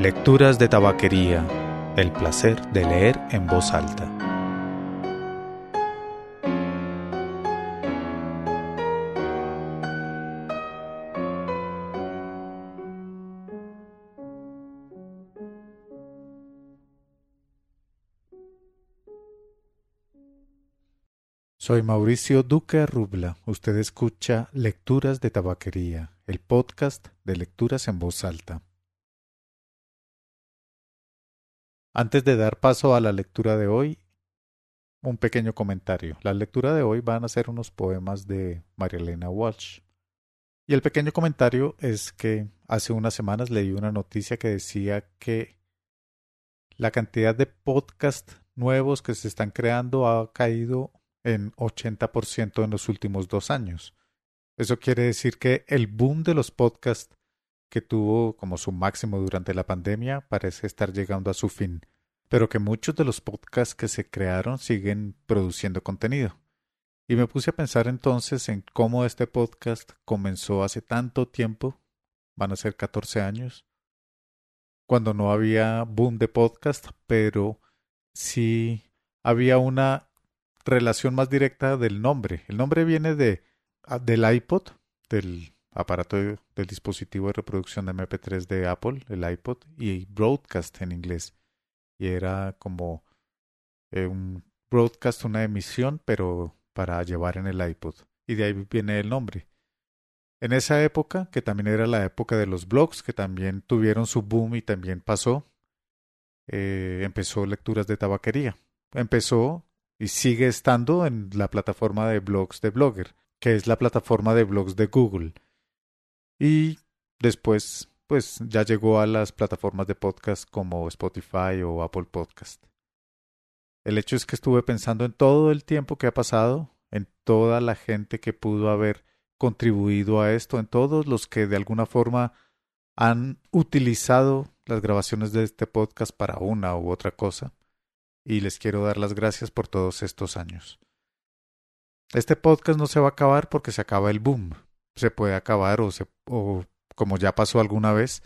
Lecturas de Tabaquería. El placer de leer en voz alta. Soy Mauricio Duque Rubla. Usted escucha Lecturas de Tabaquería, el podcast de lecturas en voz alta. Antes de dar paso a la lectura de hoy, un pequeño comentario. La lectura de hoy van a ser unos poemas de María Elena Walsh. Y el pequeño comentario es que hace unas semanas leí una noticia que decía que la cantidad de podcasts nuevos que se están creando ha caído en 80% en los últimos dos años. Eso quiere decir que el boom de los podcasts que tuvo como su máximo durante la pandemia parece estar llegando a su fin, pero que muchos de los podcasts que se crearon siguen produciendo contenido. Y me puse a pensar entonces en cómo este podcast comenzó hace tanto tiempo, van a ser 14 años, cuando no había boom de podcast, pero sí había una relación más directa del nombre. El nombre viene de del iPod, del aparato del dispositivo de reproducción de MP3 de Apple, el iPod, y broadcast en inglés. Y era como eh, un broadcast, una emisión, pero para llevar en el iPod. Y de ahí viene el nombre. En esa época, que también era la época de los blogs, que también tuvieron su boom y también pasó, eh, empezó lecturas de tabaquería. Empezó y sigue estando en la plataforma de blogs de Blogger, que es la plataforma de blogs de Google. Y después, pues ya llegó a las plataformas de podcast como Spotify o Apple Podcast. El hecho es que estuve pensando en todo el tiempo que ha pasado, en toda la gente que pudo haber contribuido a esto, en todos los que de alguna forma han utilizado las grabaciones de este podcast para una u otra cosa, y les quiero dar las gracias por todos estos años. Este podcast no se va a acabar porque se acaba el boom, se puede acabar o, se, o como ya pasó alguna vez,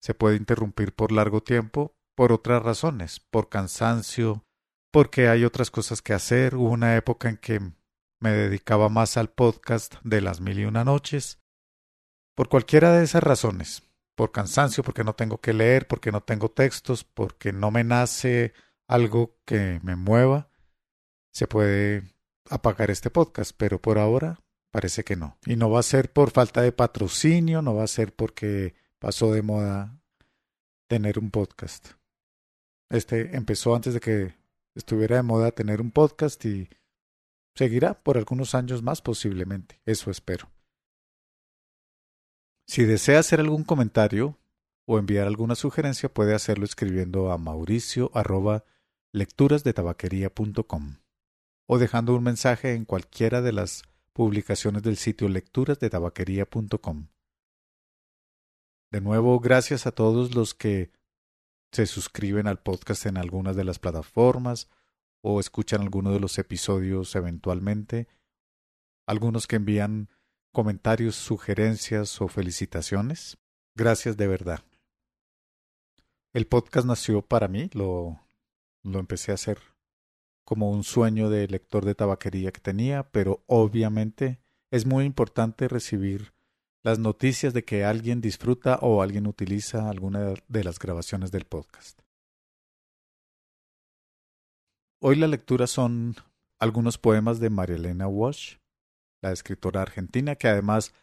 se puede interrumpir por largo tiempo por otras razones, por cansancio, porque hay otras cosas que hacer. Hubo una época en que me dedicaba más al podcast de las mil y una noches. Por cualquiera de esas razones, por cansancio, porque no tengo que leer, porque no tengo textos, porque no me nace algo que me mueva, se puede apagar este podcast, pero por ahora Parece que no. Y no va a ser por falta de patrocinio, no va a ser porque pasó de moda tener un podcast. Este empezó antes de que estuviera de moda tener un podcast y seguirá por algunos años más posiblemente. Eso espero. Si desea hacer algún comentario o enviar alguna sugerencia, puede hacerlo escribiendo a mauricio arroba lecturasdetabaquería.com o dejando un mensaje en cualquiera de las publicaciones del sitio lecturasdetabaquería.com. De nuevo, gracias a todos los que se suscriben al podcast en algunas de las plataformas o escuchan algunos de los episodios eventualmente, algunos que envían comentarios, sugerencias o felicitaciones. Gracias de verdad. El podcast nació para mí, lo, lo empecé a hacer como un sueño de lector de tabaquería que tenía, pero obviamente es muy importante recibir las noticias de que alguien disfruta o alguien utiliza alguna de las grabaciones del podcast. Hoy la lectura son algunos poemas de María Elena Walsh, la escritora argentina, que además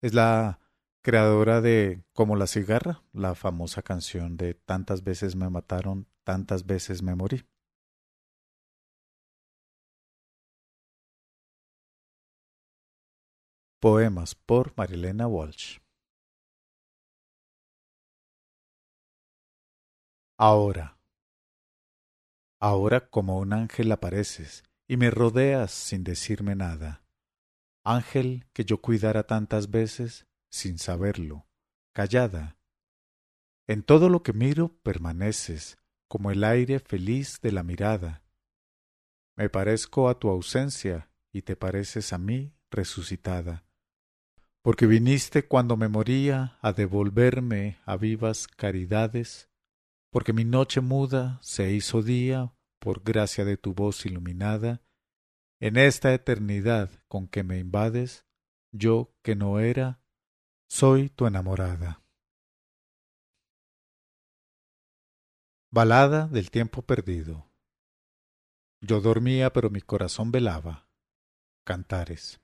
es la creadora de Como la cigarra, la famosa canción de Tantas veces me mataron, tantas veces me morí. Poemas por Marilena Walsh. Ahora. Ahora como un ángel apareces y me rodeas sin decirme nada. Ángel que yo cuidara tantas veces sin saberlo, callada. En todo lo que miro permaneces como el aire feliz de la mirada. Me parezco a tu ausencia y te pareces a mí resucitada porque viniste cuando me moría a devolverme a vivas caridades porque mi noche muda se hizo día por gracia de tu voz iluminada, en esta eternidad con que me invades, yo que no era, soy tu enamorada. Balada del tiempo perdido. Yo dormía, pero mi corazón velaba. Cantares.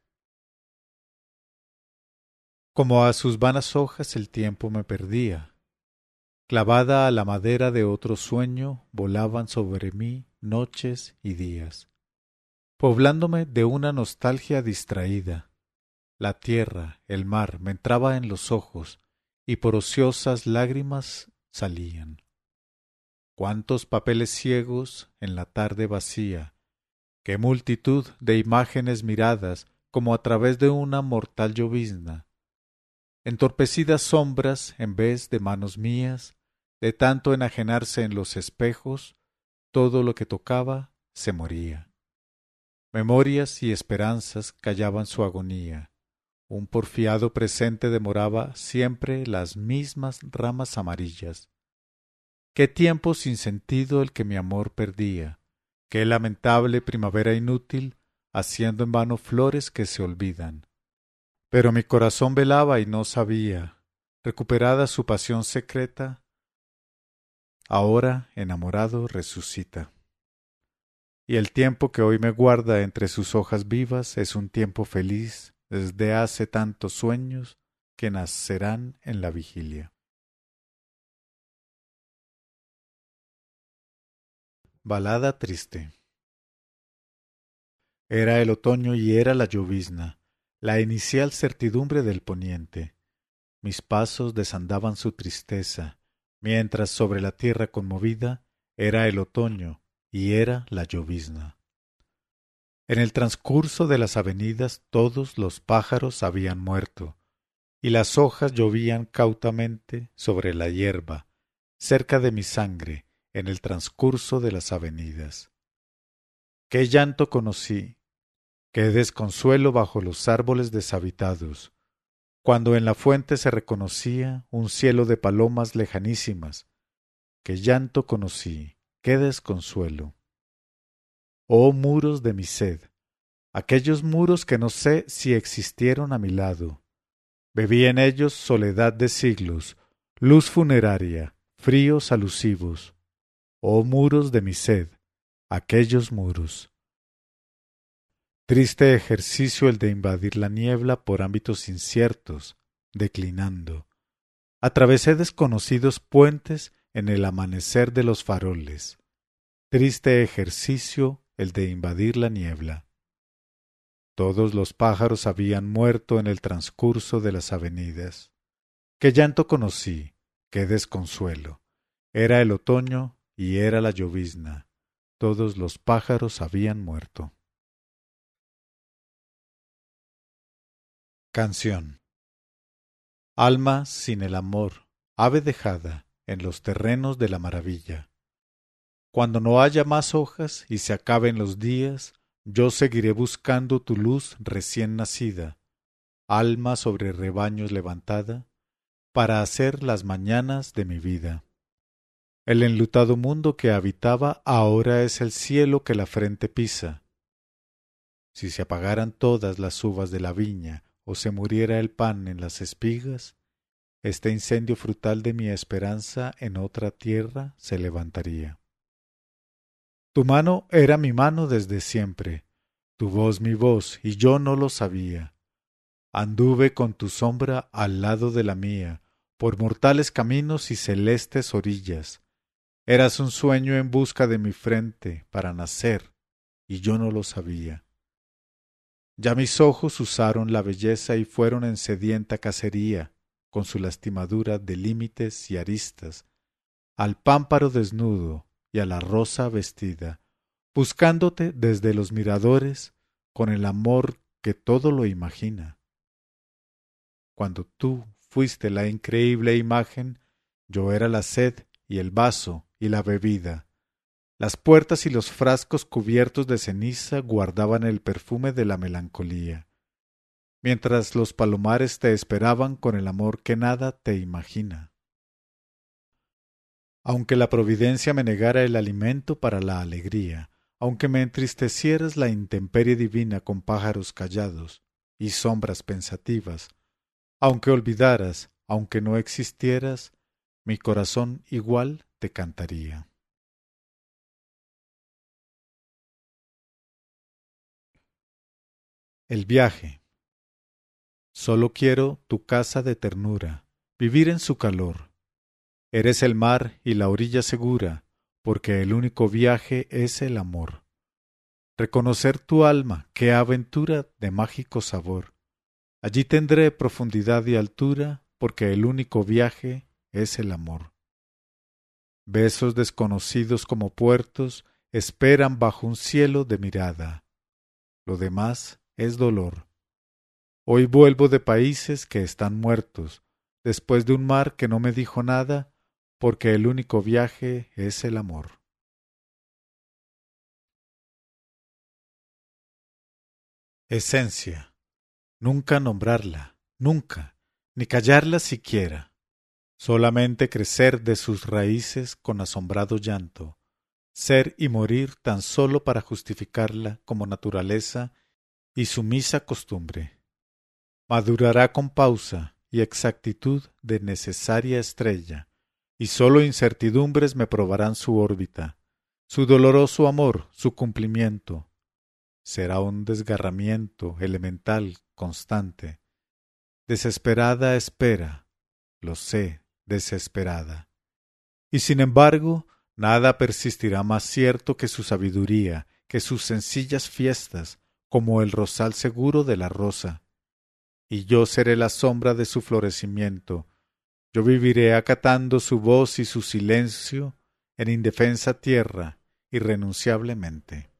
Como a sus vanas hojas el tiempo me perdía. Clavada a la madera de otro sueño, volaban sobre mí noches y días, poblándome de una nostalgia distraída. La tierra, el mar, me entraba en los ojos, y por ociosas lágrimas salían. Cuántos papeles ciegos en la tarde vacía, qué multitud de imágenes miradas como a través de una mortal llovizna, entorpecidas sombras en vez de manos mías, de tanto enajenarse en los espejos, todo lo que tocaba se moría. Memorias y esperanzas callaban su agonía. Un porfiado presente demoraba siempre las mismas ramas amarillas. Qué tiempo sin sentido el que mi amor perdía. Qué lamentable primavera inútil, haciendo en vano flores que se olvidan. Pero mi corazón velaba y no sabía, recuperada su pasión secreta, ahora enamorado resucita. Y el tiempo que hoy me guarda entre sus hojas vivas es un tiempo feliz desde hace tantos sueños que nacerán en la vigilia. Balada triste Era el otoño y era la llovizna la inicial certidumbre del poniente. Mis pasos desandaban su tristeza, mientras sobre la tierra conmovida era el otoño y era la llovizna. En el transcurso de las avenidas todos los pájaros habían muerto, y las hojas llovían cautamente sobre la hierba, cerca de mi sangre, en el transcurso de las avenidas. Qué llanto conocí, qué desconsuelo bajo los árboles deshabitados, cuando en la fuente se reconocía un cielo de palomas lejanísimas, qué llanto conocí, qué desconsuelo. Oh muros de mi sed, aquellos muros que no sé si existieron a mi lado. Bebí en ellos soledad de siglos, luz funeraria, fríos alusivos. Oh muros de mi sed, aquellos muros. Triste ejercicio el de invadir la niebla por ámbitos inciertos, declinando. Atravesé desconocidos puentes en el amanecer de los faroles. Triste ejercicio el de invadir la niebla. Todos los pájaros habían muerto en el transcurso de las avenidas. Qué llanto conocí, qué desconsuelo. Era el otoño y era la llovizna. Todos los pájaros habían muerto. Canción Alma sin el amor, ave dejada en los terrenos de la maravilla. Cuando no haya más hojas y se acaben los días, yo seguiré buscando tu luz recién nacida, alma sobre rebaños levantada, para hacer las mañanas de mi vida. El enlutado mundo que habitaba ahora es el cielo que la frente pisa. Si se apagaran todas las uvas de la viña, o se muriera el pan en las espigas, este incendio frutal de mi esperanza en otra tierra se levantaría. Tu mano era mi mano desde siempre, tu voz mi voz, y yo no lo sabía. Anduve con tu sombra al lado de la mía, por mortales caminos y celestes orillas. Eras un sueño en busca de mi frente para nacer, y yo no lo sabía. Ya mis ojos usaron la belleza y fueron en sedienta cacería, con su lastimadura de límites y aristas, al pámparo desnudo y a la rosa vestida, buscándote desde los miradores con el amor que todo lo imagina. Cuando tú fuiste la increíble imagen, yo era la sed y el vaso y la bebida, las puertas y los frascos cubiertos de ceniza guardaban el perfume de la melancolía, mientras los palomares te esperaban con el amor que nada te imagina. Aunque la providencia me negara el alimento para la alegría, aunque me entristecieras la intemperie divina con pájaros callados y sombras pensativas, aunque olvidaras, aunque no existieras, mi corazón igual te cantaría. El viaje. Solo quiero tu casa de ternura, vivir en su calor. Eres el mar y la orilla segura, porque el único viaje es el amor. Reconocer tu alma, qué aventura de mágico sabor. Allí tendré profundidad y altura, porque el único viaje es el amor. Besos desconocidos como puertos esperan bajo un cielo de mirada. Lo demás es dolor. Hoy vuelvo de países que están muertos, después de un mar que no me dijo nada, porque el único viaje es el amor. Esencia. Nunca nombrarla, nunca, ni callarla siquiera. Solamente crecer de sus raíces con asombrado llanto, ser y morir tan solo para justificarla como naturaleza y sumisa costumbre. Madurará con pausa y exactitud de necesaria estrella, y sólo incertidumbres me probarán su órbita, su doloroso amor, su cumplimiento. Será un desgarramiento elemental, constante. Desesperada espera, lo sé, desesperada. Y sin embargo, nada persistirá más cierto que su sabiduría, que sus sencillas fiestas, como el rosal seguro de la rosa, y yo seré la sombra de su florecimiento, yo viviré acatando su voz y su silencio en indefensa tierra, irrenunciablemente.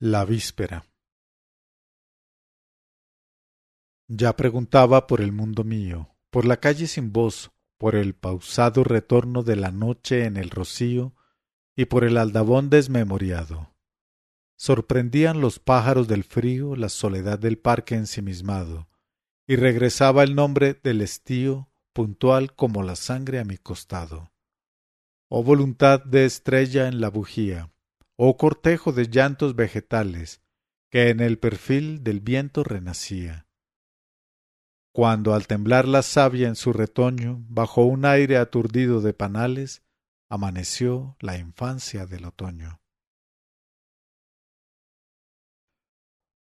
La víspera. Ya preguntaba por el mundo mío, por la calle sin voz, por el pausado retorno de la noche en el rocío, y por el aldabón desmemoriado. Sorprendían los pájaros del frío la soledad del parque ensimismado, y regresaba el nombre del estío puntual como la sangre a mi costado. Oh voluntad de estrella en la bujía, oh cortejo de llantos vegetales, que en el perfil del viento renacía. Cuando al temblar la savia en su retoño, bajo un aire aturdido de panales, amaneció la infancia del otoño.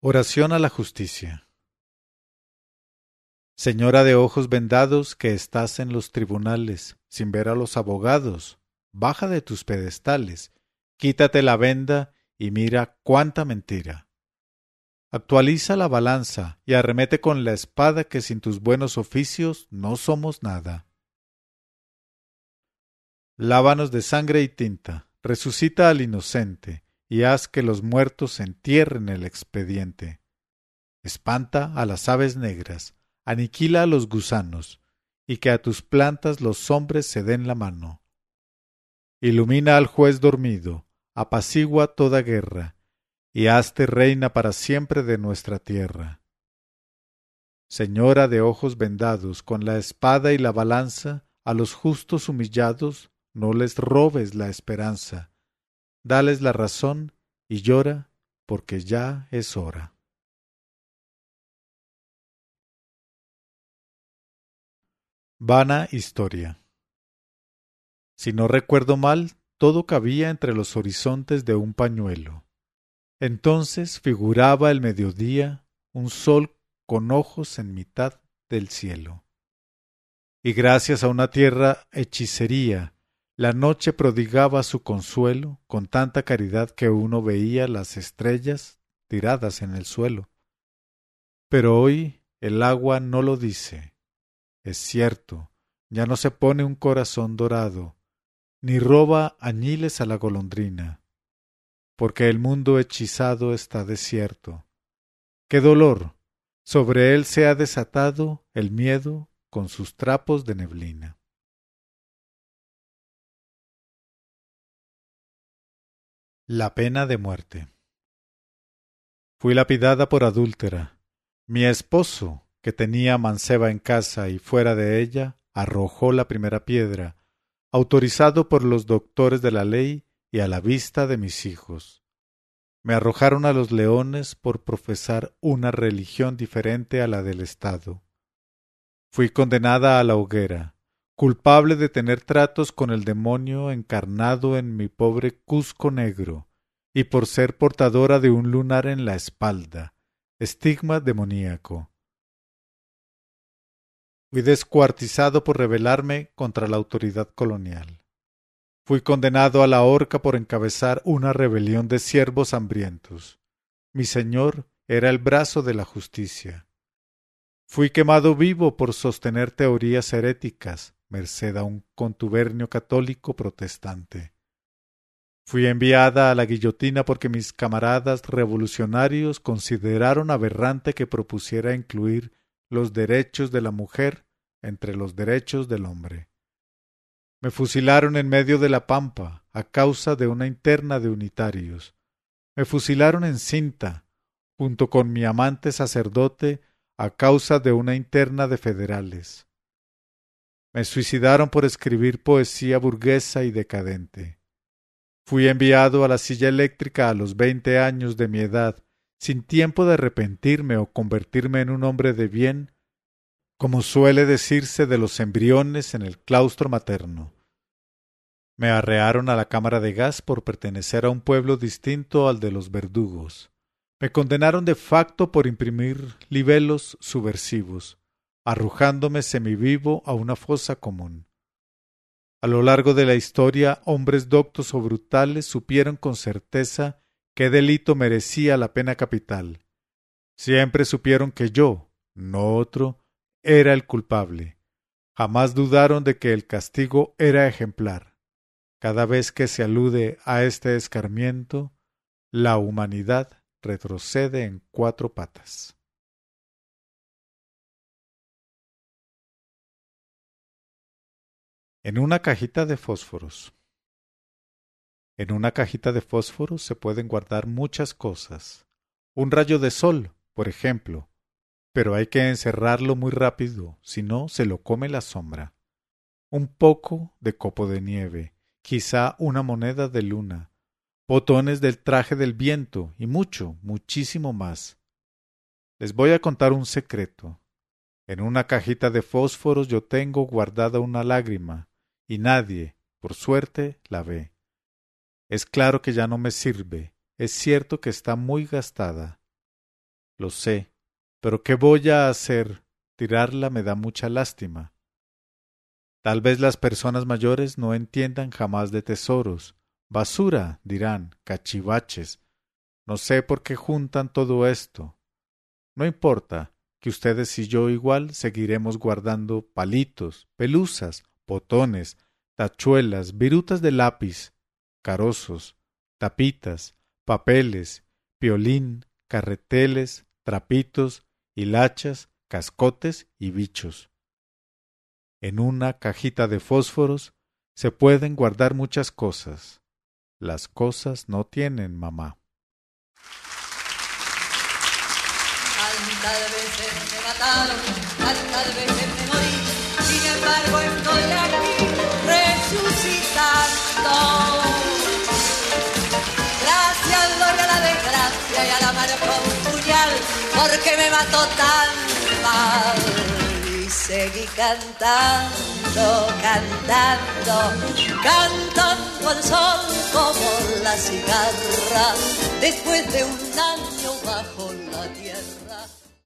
Oración a la justicia. Señora de ojos vendados que estás en los tribunales, sin ver a los abogados, baja de tus pedestales, quítate la venda y mira cuánta mentira. Actualiza la balanza y arremete con la espada que sin tus buenos oficios no somos nada. Lávanos de sangre y tinta, resucita al inocente, y haz que los muertos entierren el expediente. Espanta a las aves negras, aniquila a los gusanos, y que a tus plantas los hombres se den la mano. Ilumina al juez dormido, apacigua toda guerra, y hazte reina para siempre de nuestra tierra. Señora de ojos vendados, con la espada y la balanza, a los justos humillados, no les robes la esperanza, dales la razón y llora porque ya es hora. Vana historia. Si no recuerdo mal, todo cabía entre los horizontes de un pañuelo. Entonces figuraba el mediodía un sol con ojos en mitad del cielo. Y gracias a una tierra hechicería la noche prodigaba su consuelo con tanta caridad que uno veía las estrellas tiradas en el suelo. Pero hoy el agua no lo dice. Es cierto, ya no se pone un corazón dorado, ni roba añiles a la golondrina, porque el mundo hechizado está desierto. ¡Qué dolor! Sobre él se ha desatado el miedo con sus trapos de neblina. La pena de muerte. Fui lapidada por adúltera. Mi esposo, que tenía manceba en casa y fuera de ella, arrojó la primera piedra, autorizado por los doctores de la ley y a la vista de mis hijos. Me arrojaron a los leones por profesar una religión diferente a la del Estado. Fui condenada a la hoguera, culpable de tener tratos con el demonio encarnado en mi pobre Cusco negro, y por ser portadora de un lunar en la espalda, estigma demoníaco. Fui descuartizado por rebelarme contra la autoridad colonial. Fui condenado a la horca por encabezar una rebelión de siervos hambrientos. Mi señor era el brazo de la justicia. Fui quemado vivo por sostener teorías heréticas, merced a un contubernio católico protestante. Fui enviada a la guillotina porque mis camaradas revolucionarios consideraron aberrante que propusiera incluir los derechos de la mujer entre los derechos del hombre. Me fusilaron en medio de la pampa a causa de una interna de unitarios. Me fusilaron en cinta, junto con mi amante sacerdote, a causa de una interna de federales. Me suicidaron por escribir poesía burguesa y decadente. Fui enviado a la silla eléctrica a los veinte años de mi edad sin tiempo de arrepentirme o convertirme en un hombre de bien, como suele decirse de los embriones en el claustro materno. Me arrearon a la cámara de gas por pertenecer a un pueblo distinto al de los verdugos. Me condenaron de facto por imprimir libelos subversivos, arrojándome semivivo a una fosa común. A lo largo de la historia, hombres doctos o brutales supieron con certeza qué delito merecía la pena capital. Siempre supieron que yo, no otro, era el culpable. Jamás dudaron de que el castigo era ejemplar. Cada vez que se alude a este escarmiento, la humanidad retrocede en cuatro patas. En una cajita de fósforos. En una cajita de fósforo se pueden guardar muchas cosas. Un rayo de sol, por ejemplo, pero hay que encerrarlo muy rápido, si no se lo come la sombra. Un poco de copo de nieve, quizá una moneda de luna, botones del traje del viento y mucho, muchísimo más. Les voy a contar un secreto. En una cajita de fósforos yo tengo guardada una lágrima, y nadie, por suerte, la ve. Es claro que ya no me sirve. Es cierto que está muy gastada. Lo sé. Pero ¿qué voy a hacer? Tirarla me da mucha lástima. Tal vez las personas mayores no entiendan jamás de tesoros. Basura, dirán, cachivaches. No sé por qué juntan todo esto. No importa, que ustedes y yo igual seguiremos guardando palitos, pelusas, botones, tachuelas, virutas de lápiz, carozos, tapitas, papeles, violín, carreteles, trapitos, hilachas, cascotes y bichos. En una cajita de fósforos se pueden guardar muchas cosas. Las cosas no tienen mamá. veces me mataron, me estoy aquí resucitando. Gracias doy a la desgracia y a la mano con puñal, porque me mató tan mal. Y seguí cantando, cantando, cantando al sol como la cigarra después de un año